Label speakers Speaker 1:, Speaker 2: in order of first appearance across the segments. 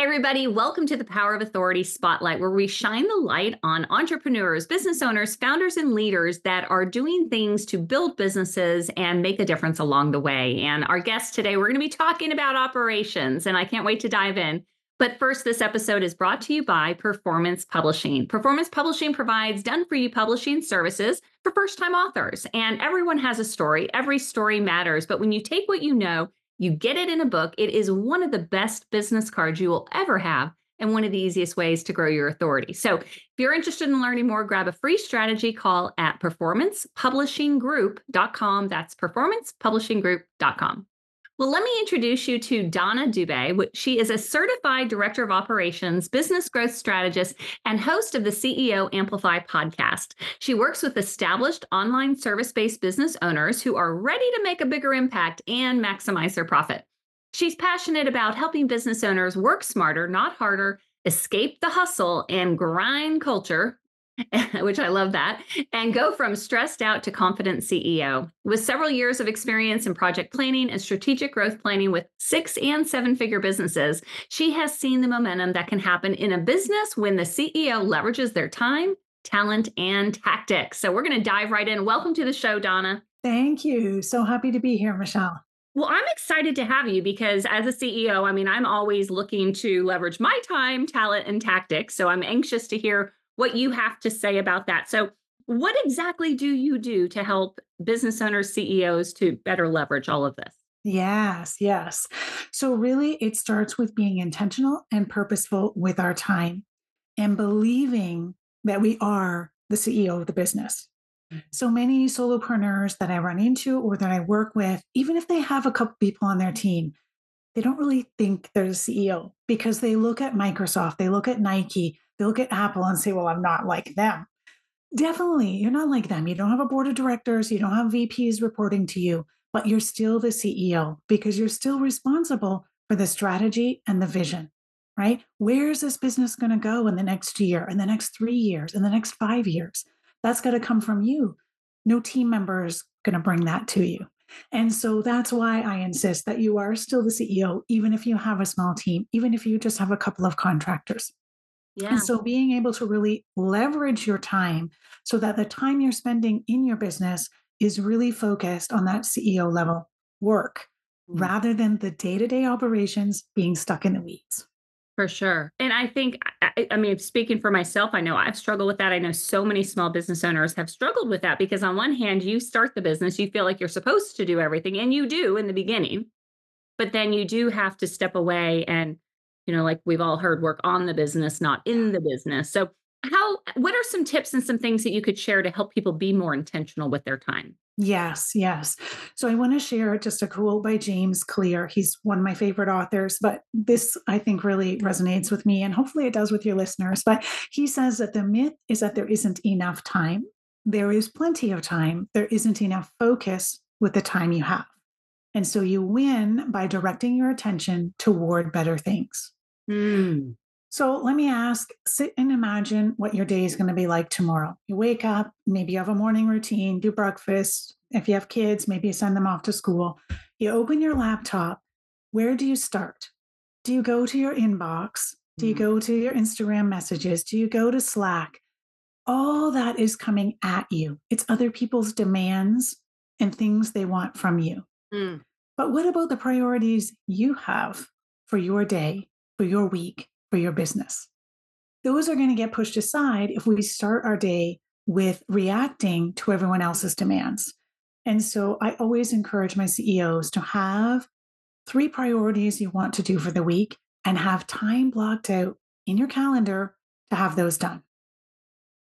Speaker 1: Hey, everybody, welcome to the Power of Authority Spotlight, where we shine the light on entrepreneurs, business owners, founders, and leaders that are doing things to build businesses and make a difference along the way. And our guest today, we're going to be talking about operations, and I can't wait to dive in. But first, this episode is brought to you by Performance Publishing. Performance Publishing provides done for you publishing services for first time authors. And everyone has a story, every story matters. But when you take what you know, you get it in a book, it is one of the best business cards you will ever have and one of the easiest ways to grow your authority. So, if you're interested in learning more, grab a free strategy call at performancepublishinggroup.com. That's performancepublishinggroup.com. Well, let me introduce you to Donna Dubé. She is a certified director of operations, business growth strategist, and host of the CEO Amplify podcast. She works with established online service based business owners who are ready to make a bigger impact and maximize their profit. She's passionate about helping business owners work smarter, not harder, escape the hustle and grind culture which I love that, and go from stressed out to confident CEO. With several years of experience in project planning and strategic growth planning with six and seven figure businesses, she has seen the momentum that can happen in a business when the CEO leverages their time, talent, and tactics. So we're going to dive right in. Welcome to the show, Donna.
Speaker 2: Thank you. So happy to be here, Michelle.
Speaker 1: Well, I'm excited to have you because as a CEO, I mean, I'm always looking to leverage my time, talent, and tactics. So I'm anxious to hear what you have to say about that. So, what exactly do you do to help business owners, CEOs to better leverage all of this?
Speaker 2: Yes, yes. So, really, it starts with being intentional and purposeful with our time and believing that we are the CEO of the business. So many solopreneurs that I run into or that I work with, even if they have a couple people on their team, they don't really think they're the CEO because they look at Microsoft, they look at Nike, look at Apple and say, well, I'm not like them. Definitely, you're not like them. You don't have a board of directors, you don't have VPs reporting to you, but you're still the CEO because you're still responsible for the strategy and the vision, right? Where is this business going to go in the next year, in the next three years, in the next five years? That's got to come from you. No team member is going to bring that to you. And so that's why I insist that you are still the CEO, even if you have a small team, even if you just have a couple of contractors. Yeah. And so being able to really leverage your time so that the time you're spending in your business is really focused on that CEO level work mm-hmm. rather than the day to day operations being stuck in the weeds.
Speaker 1: For sure. And I think, I, I, mean, speaking for myself, I know I've struggled with that. I know so many small business owners have struggled with that because, on one hand, you start the business, you feel like you're supposed to do everything, and you do in the beginning. But then you do have to step away and you know, like we've all heard, work on the business, not in the business. So, how, what are some tips and some things that you could share to help people be more intentional with their time?
Speaker 2: Yes, yes. So I want to share just a quote by James Clear. He's one of my favorite authors, but this I think really resonates with me and hopefully it does with your listeners. But he says that the myth is that there isn't enough time. There is plenty of time. There isn't enough focus with the time you have. And so you win by directing your attention toward better things. Mm. So let me ask sit and imagine what your day is going to be like tomorrow. You wake up, maybe you have a morning routine, do breakfast. If you have kids, maybe you send them off to school. You open your laptop. Where do you start? Do you go to your inbox? Do you mm. go to your Instagram messages? Do you go to Slack? All that is coming at you. It's other people's demands and things they want from you. Mm. But what about the priorities you have for your day for your week, for your business. Those are going to get pushed aside if we start our day with reacting to everyone else's demands. And so I always encourage my CEOs to have three priorities you want to do for the week and have time blocked out in your calendar to have those done.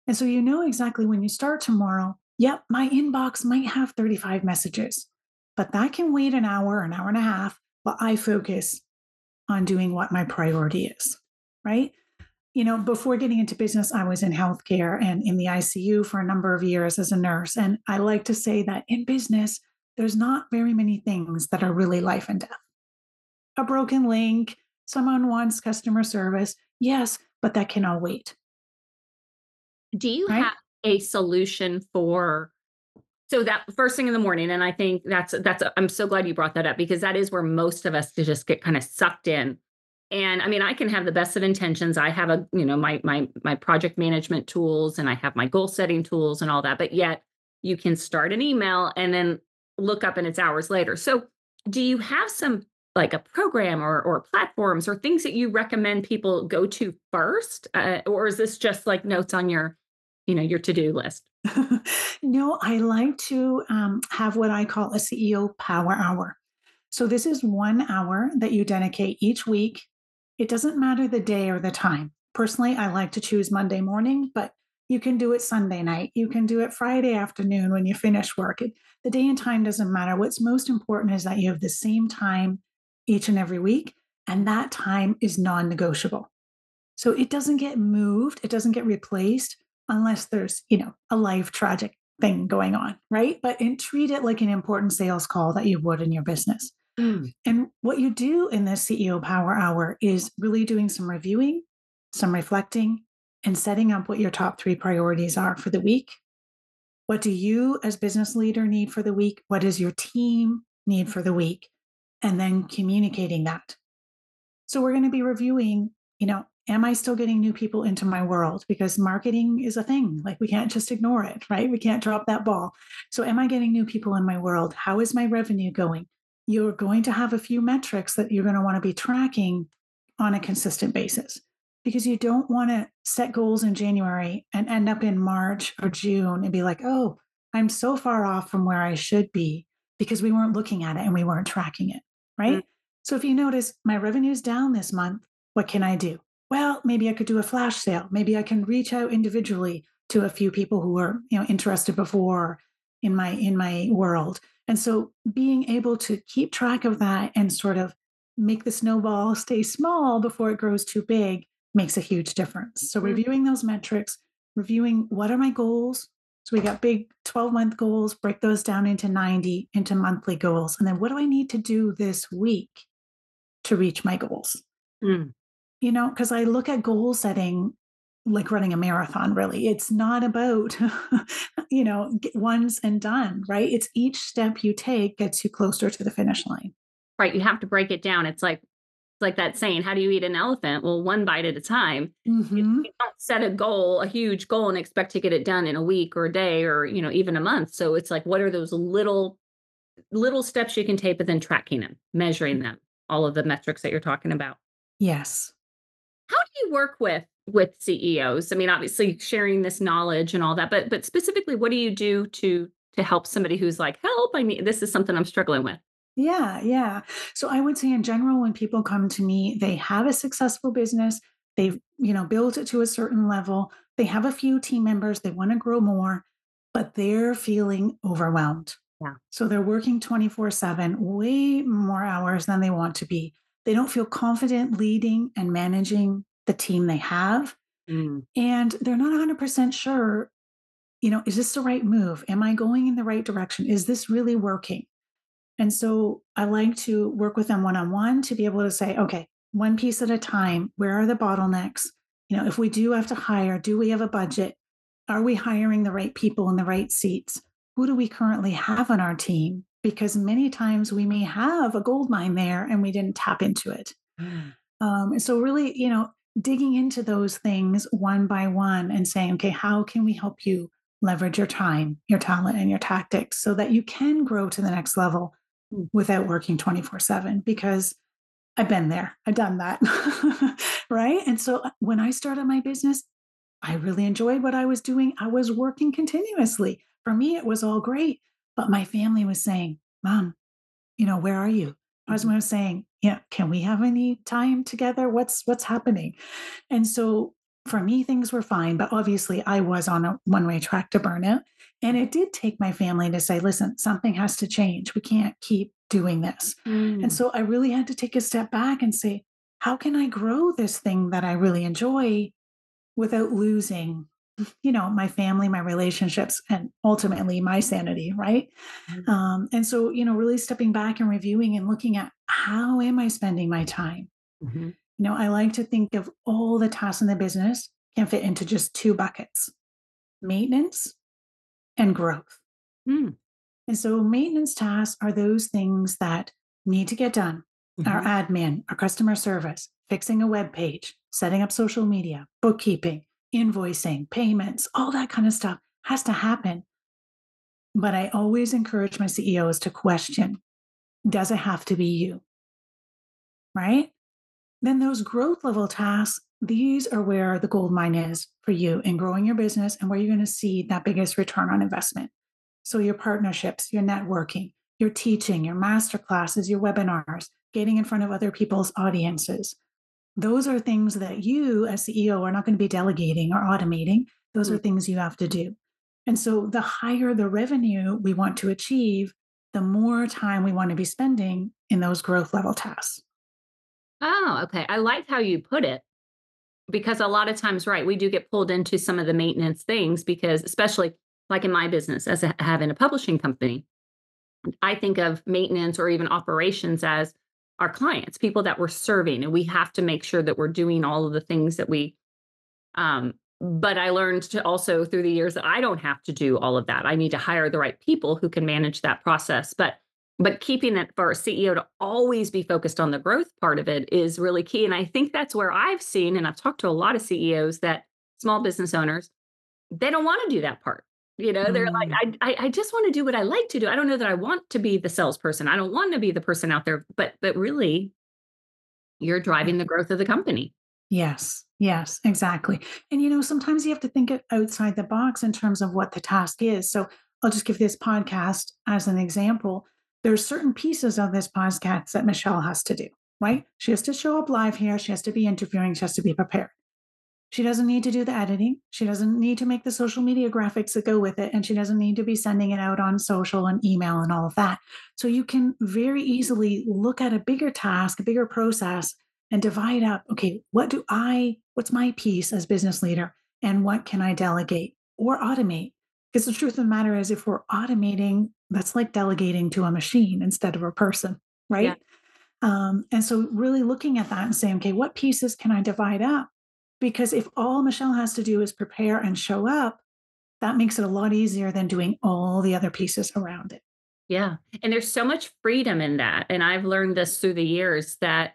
Speaker 2: And so you know exactly when you start tomorrow, yep, my inbox might have 35 messages, but that can wait an hour, an hour and a half while I focus on doing what my priority is, right? You know, before getting into business, I was in healthcare and in the ICU for a number of years as a nurse. And I like to say that in business, there's not very many things that are really life and death. A broken link, someone wants customer service, yes, but that can all wait.
Speaker 1: Do you
Speaker 2: Right?
Speaker 1: have a solution for so that first thing in the morning, and I think that's that's I'm so glad you brought that up because that is where most of us just get kind of sucked in. And I mean, I can have the best of intentions. I have a, you know, my my my project management tools and I have my goal setting tools and all that, but yet you can start an email and then look up and it's hours later. So, do you have some like a program or or platforms or things that you recommend people go to first, uh, or is this just like notes on your you know, your to-do list.
Speaker 2: no, I like to um, have what I call a CEO power hour. So, this is one hour that you dedicate each week. It doesn't matter the day or the time. Personally, I like to choose Monday morning, but you can do it Sunday night. You can do it Friday afternoon when you finish work. It, the day and time doesn't matter. What's most important is that you have the same time each and every week, and that time is non negotiable. So, it doesn't get moved, it doesn't get replaced unless there's, you know, a life tragic thing going on, right? But and treat it like an important sales call that you would in your business.
Speaker 1: Mm.
Speaker 2: And what you do in this CEO Power Hour is really doing some reviewing, some reflecting, and setting up what your top three priorities are for the week. What do you, as business leader, need for the week? What does your team need for the week? And then communicating that. So we're going to be reviewing, you know, am I still getting new people into my world? Because marketing is a thing. Like we can't just ignore it, right? We can't drop that ball. So, am I getting new people in my world? How is my revenue going? You're going to have a few metrics that you're going to want to be tracking on a consistent basis because you don't want to set goals in January and end up in March or June and be like, oh, I'm so far off from where I should be because we weren't looking at it and we weren't tracking it, right? Mm-hmm. So if you notice my revenue's down this month, what can I do? Well, maybe I could do a flash sale. Maybe I can reach out individually to a few people who are, you know, interested before in my in my world. And so being able to keep track of that and sort of make the snowball stay small before it grows too big makes a huge difference. So mm-hmm. reviewing those metrics, reviewing what are my goals? So we got big 12 month goals, break those down into 90 into monthly goals. And then what do I need to do this week to reach my goals? Mm. You know, because I look at goal setting like running a marathon, really. It's not about, you know, once and done, right? It's each step you take gets you closer to the finish line.
Speaker 1: Right. You have to break it down. It's like, it's like that saying, how do you eat an elephant? Well, one bite at a time. Mm-hmm. You, you don't set a goal, a huge goal, and expect to get it done in a week or a day or, you know, even a month. So it's like, what are those little, little steps you can take, but then tracking them, measuring them, all of the metrics that you're talking about?
Speaker 2: Yes.
Speaker 1: Do you work with with CEOs? I mean, obviously sharing this knowledge and all that, but but specifically, what do you do to to help somebody who's like, help, I need this is something I'm struggling with?
Speaker 2: Yeah, yeah. So I would say in general, when people come to me, they have a successful business, they've, you know, built it to a certain level, they have a few team members, they want to grow more, but they're feeling overwhelmed.
Speaker 1: Yeah.
Speaker 2: So they're working 24/7, way more hours than they want to be. They don't feel confident leading and managing the team they have. Mm. And they're not 100% sure, you know, is this the right move? Am I going in the right direction? Is this really working? And so I like to work with them one on one to be able to say, okay, one piece at a time, where are the bottlenecks? You know, if we do have to hire, do we have a budget? Are we hiring the right people in the right seats? Who do we currently have on our team? because many times we may have a gold mine there and we didn't tap into it. Mm. Um, so, really, you know, digging into those things one by one and saying, okay, how can we help you leverage your time, your talent, and your tactics so that you can grow to the next level mm. without working 24 7? Because I've been there, I've done that. right. And so, uh, when I started my business, I really enjoyed what I was doing. I was working continuously. For me, it was all great. But my family was saying, Mom, you know, where are you? I mm-hmm. was saying, Yeah, can we have any time together? What's what's happening? And so for me, things were fine, but obviously I was on a one-way track to burnout. And it did take my family to say, listen, something has to change. We can't keep doing this. Mm. And so I really had to take a step back and say, how can I grow this thing that I really enjoy without losing, you know, my family, my relationships, and ultimately my sanity, right?
Speaker 1: Mm.
Speaker 2: Um, and so, you know, really stepping back and reviewing and looking at how am I spending my time?
Speaker 1: Mhm.
Speaker 2: You know, I like to think of all the tasks in the business can fit into just two buckets maintenance and growth.
Speaker 1: Mm.
Speaker 2: And so, maintenance tasks are those things that need to get done our
Speaker 1: Mhm.
Speaker 2: admin, our customer service, fixing a web page, setting up social media, bookkeeping, invoicing, payments, all that kind of stuff has to happen. But I always encourage my CEOs to question does it have to be you? Right? Then those growth level tasks, these are where the gold mine is for you in growing your business and where you're going to see that biggest return on investment. So, your partnerships, your networking, your teaching, your master classes, your webinars, getting in front of other people's audiences. Those are things that you, as CEO, are not going to be delegating or automating. Those are
Speaker 1: Mm.
Speaker 2: things you have to do. And so, the higher the revenue we want to achieve, the more time we want to be spending in those growth level tasks.
Speaker 1: Oh, okay. I like how you put it because a lot of times, right, we do get pulled into some of the maintenance things because, especially like in my business as a, having a publishing company, I think of maintenance or even operations as our clients, people that we're serving, and we have to make sure that we're doing all of the things that we. Um, but I learned to also through the years that I don't have to do all of that. I need to hire the right people who can manage that process. But but keeping it for a CEO to always be focused on the growth part of it is really key. And I think that's where I've seen, and I've talked to a lot of CEOs that small business owners, they don't want to do that part. You know, they're like,
Speaker 2: Mm,
Speaker 1: I, I, I just want to do what I like to do. I don't know that I want to be the salesperson. I don't want to be the person out there, but but really, you're driving the growth of the company.
Speaker 2: Yes, yes, exactly. And you know, sometimes you have to think outside the box in terms of what the task is. So I'll just give this podcast as an example. There's certain pieces of this podcast that Michelle has to do, right? She has to show up live here. She has to be interviewing. She has to be prepared. She doesn't need to do the editing. She doesn't need to make the social media graphics that go with it. And she doesn't need to be sending it out on social and email and all of that. So you can very easily look at a bigger task, a bigger process, and divide up okay, what do I, what's my piece as business leader? And what can I delegate or automate? Because the truth of the matter is, if we're automating, that's like delegating to a machine instead of a person,
Speaker 1: Yeah.
Speaker 2: right? Um, and so, really looking at that and saying, okay, what pieces can I divide up? Because if all Michelle has to do is prepare and show up, that makes it a lot easier than doing all the other pieces around it.
Speaker 1: Yeah. And there's so much freedom in that. And I've learned this through the years that,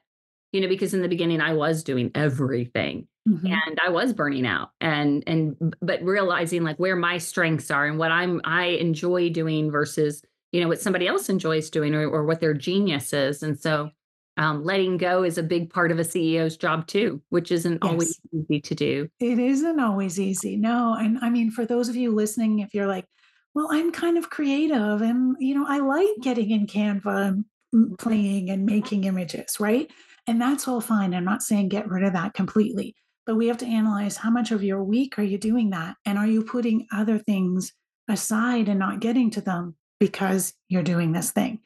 Speaker 1: you know, because in the beginning I was doing everything
Speaker 2: Mhm.
Speaker 1: and I was burning out and and but realizing like where my strengths are and what I'm I enjoy doing versus, you know, what somebody else enjoys doing or, or what their genius is. And so um, letting go is a big part of a CEO's job too, which isn't always easy to do.
Speaker 2: It isn't always easy. No. And I mean, for those of you listening, if you're like, well, I'm kind of creative and, you know, I like getting in Canva and playing and making images, right? And that's all fine. I'm not saying get rid of that completely, but we have to analyze how much of your week are you doing that? And are you putting other things aside and not getting to them because you're doing this thing?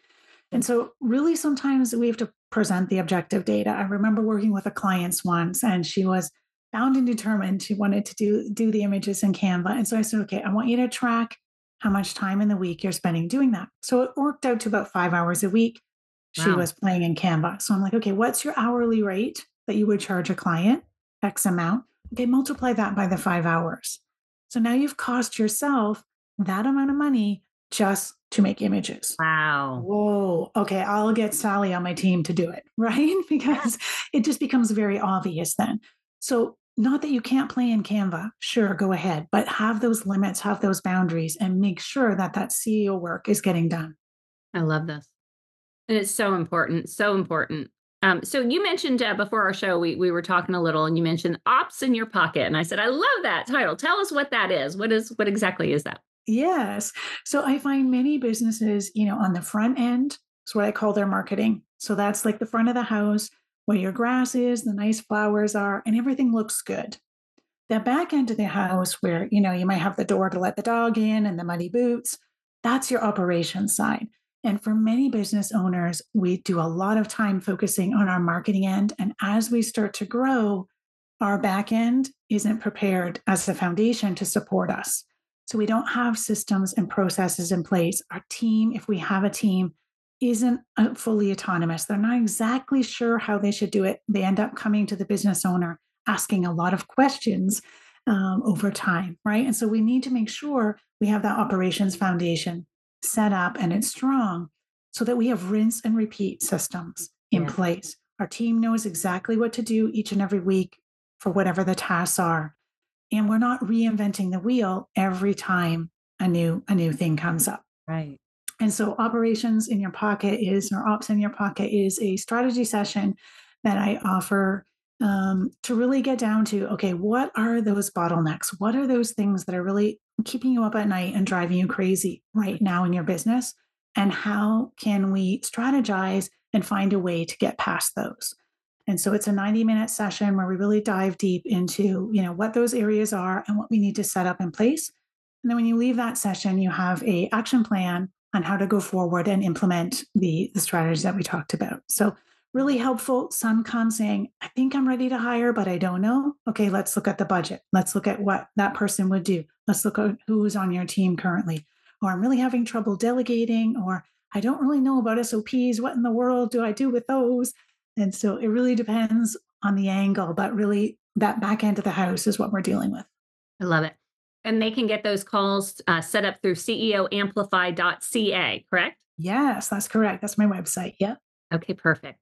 Speaker 2: And so, really, sometimes we have to present the objective data. I remember working with a client once, and she was bound and determined. She wanted to do do the images in Canva, and so I said, "Okay, I want you to track how much time in the week you're spending doing that." So it worked out to about five hours a week. She
Speaker 1: Wow.
Speaker 2: was playing in Canva. So I'm like, "Okay, what's your hourly rate that you would charge a client? X amount. Okay, multiply that by the five hours. So now you've cost yourself that amount of money just to make images."
Speaker 1: Wow.
Speaker 2: Whoa. Okay. I'll get Sally on my team to do it, right?
Speaker 1: Yeah.
Speaker 2: Because it just becomes very obvious then. So, not that you can't play in Canva, sure, go ahead, but have those limits, have those boundaries, and make sure that that CEO work is getting done.
Speaker 1: I love this. And it's so important, so important. Um, so you mentioned uh, before our show, we we were talking a little, and you mentioned ops in your pocket, and I said, I love that title. Tell us what that is. What is what exactly is that?
Speaker 2: Yes. So, I find many businesses, you know, on the front end, is what I call their marketing. So, that's like the front of the house where your grass is, the nice flowers are, and everything looks good. The back end of the house where, you know, you might have the door to let the dog in and the muddy boots, that's your operations side. And for many business owners, we do a lot of time focusing on our marketing end. And as we start to grow, our back end isn't prepared as the foundation to support us. So we don't have systems and processes in place. Our team, if we have a team, isn't uh, fully autonomous. They're not exactly sure how they should do it. They end up coming to the business owner asking a lot of questions um, over time, right? And so we need to make sure we have that operations foundation set up and it's strong so that we have rinse and repeat systems in yeah. place. Our team knows exactly what to do each and every week for whatever the tasks are. And we're not reinventing the wheel every time a new a new thing comes up.
Speaker 1: Right.
Speaker 2: And so operations in your pocket is or ops in your pocket is a strategy session that I offer um, to really get down to okay, what are those bottlenecks? What are those things that are really keeping you up at night and driving you crazy right now in your business? And how can we strategize and find a way to get past those? And so it's a 90 minute session where we really dive deep into, you know, what those areas are and what we need to set up in place. And then when you leave that session, you have a action plan on how to go forward and implement the, the strategies that we talked about. So really helpful. Some come saying, I think I'm ready to hire, but I don't know. Okay, let's look at the budget. Let's look at what that person would do. Let's look at who's on your team currently. Or I'm really having trouble delegating, or I don't really know about SOPs. What in the world do I do with those? And so it really depends on the angle, but really that back end of the house is what we're dealing with.
Speaker 1: I love it. And they can get those calls uh, set up through ceoamplify.ca, correct?
Speaker 2: Yes, that's correct. That's my website. Yeah.
Speaker 1: Okay, perfect.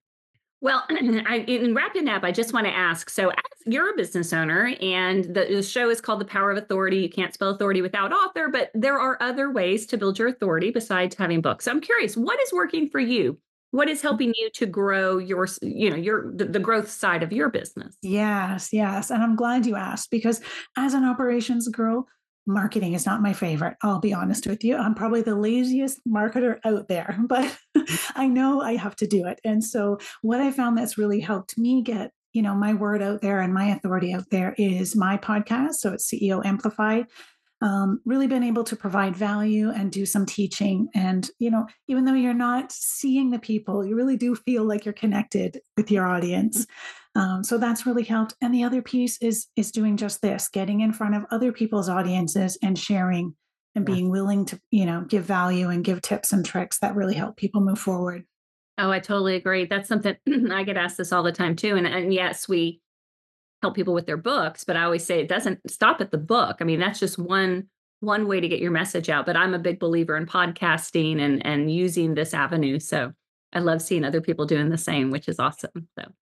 Speaker 1: Well, I, in wrapping up, I just want to ask so, as you're a business owner, and the, the, show is called The Power of Authority. You can't spell authority without author, but there are other ways to build your authority besides having books. So I'm curious, what is working for you? What is helping you to grow your, you know, your the, the growth side of your business?
Speaker 2: Yes, yes, and I'm glad you asked because as an operations girl, marketing is not my favorite. I'll be honest with you. I'm probably the laziest marketer out there, but I know I have to do it. And so what I found that's really helped me get, you know, my word out there and my authority out there is my podcast. So it's CEO Amplified. Um, really been able to provide value and do some teaching. And, you know, even though you're not seeing the people, you really do feel like you're connected with your audience. Um, so that's really helped. And the other piece is is doing just this, getting in front of other people's audiences and sharing and being willing to, you know, give value and give tips and tricks that really help people move forward.
Speaker 1: Oh, I totally agree. That's something I get asked this all the time too. And and yes, we help people with their books, but I always say it doesn't stop at the book. I mean, that's just one one way to get your message out. But I'm a big believer in podcasting and and using this avenue. So I love seeing other people doing the same, which is awesome. So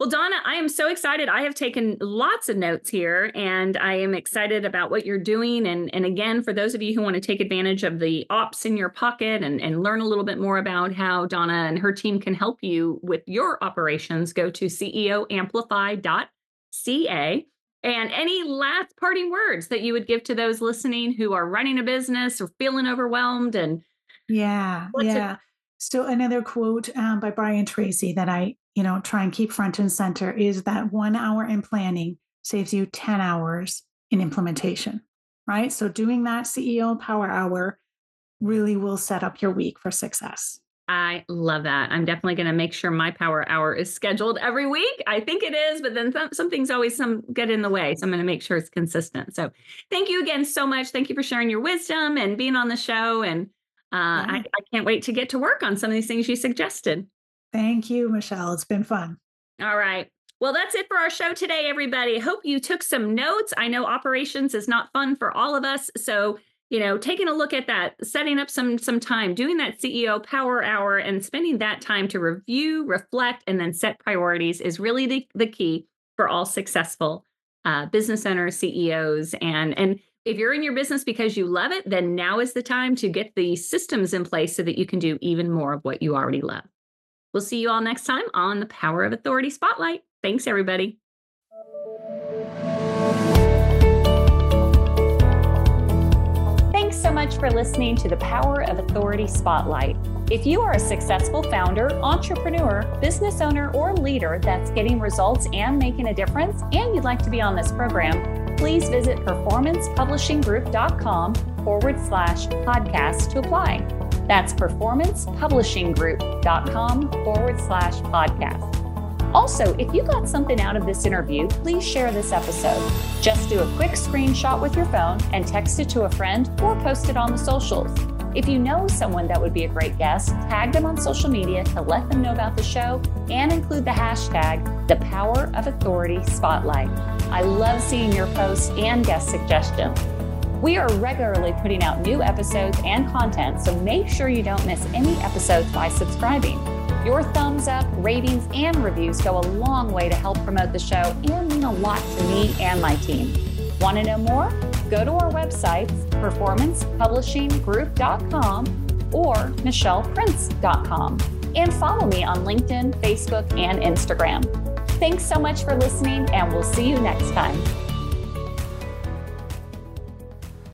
Speaker 1: well, Donna, I am so excited. I have taken lots of notes here and I am excited about what you're doing. And, and again, for those of you who want to take advantage of the ops in your pocket and, and learn a little bit more about how Donna and her team can help you with your operations, go to ceoamplify.ca. And any last parting words that you would give to those listening who are running a business or feeling overwhelmed and
Speaker 2: yeah, yeah. So another quote um, by Brian Tracy that I you know, try and keep front and center is that one hour in planning saves you 10 hours in implementation, right? So doing that CEO power hour really will set up your week for success.
Speaker 1: I love that. I'm definitely going to make sure my power hour is scheduled every week. I think it is, but then some, some things always some get in the way. So I'm going to make sure it's consistent. So thank you again so much. Thank you for sharing your wisdom and being on the show. And uh, yeah. I, I can't wait to get to work on some of these things you suggested.
Speaker 2: Thank you, Michelle. It's been fun.
Speaker 1: All right. Well, that's it for our show today, everybody. Hope you took some notes. I know operations is not fun for all of us. So, you know, taking a look at that, setting up some some time, doing that CEO power hour and spending that time to review, reflect, and then set priorities is really the, the key for all successful uh, business owners, CEOs. And and if you're in your business because you love it, then now is the time to get the systems in place so that you can do even more of what you already love. We'll see you all next time on the Power of Authority Spotlight. Thanks, everybody. For listening to the Power of Authority Spotlight. If you are a successful founder, entrepreneur, business owner, or leader that's getting results and making a difference, and you'd like to be on this program, please visit performancepublishinggroup.com forward slash podcast to apply. That's performancepublishinggroup.com forward slash podcast. Also, if you got something out of this interview, please share this episode. Just do a quick screenshot with your phone and text it to a friend or post it on the socials. If you know someone that would be a great guest, tag them on social media to let them know about the show and include the hashtag the power of authority spotlight. I love seeing your posts and guest suggestions. We are regularly putting out new episodes and content, so make sure you don't miss any episodes by subscribing. Your thumbs up, ratings, and reviews go a long way to help promote the show and mean a lot to me and my team. Want to know more? Go to our websites, performancepublishinggroup.com or michelleprince.com, and follow me on LinkedIn, Facebook, and Instagram. Thanks so much for listening, and we'll see you next time.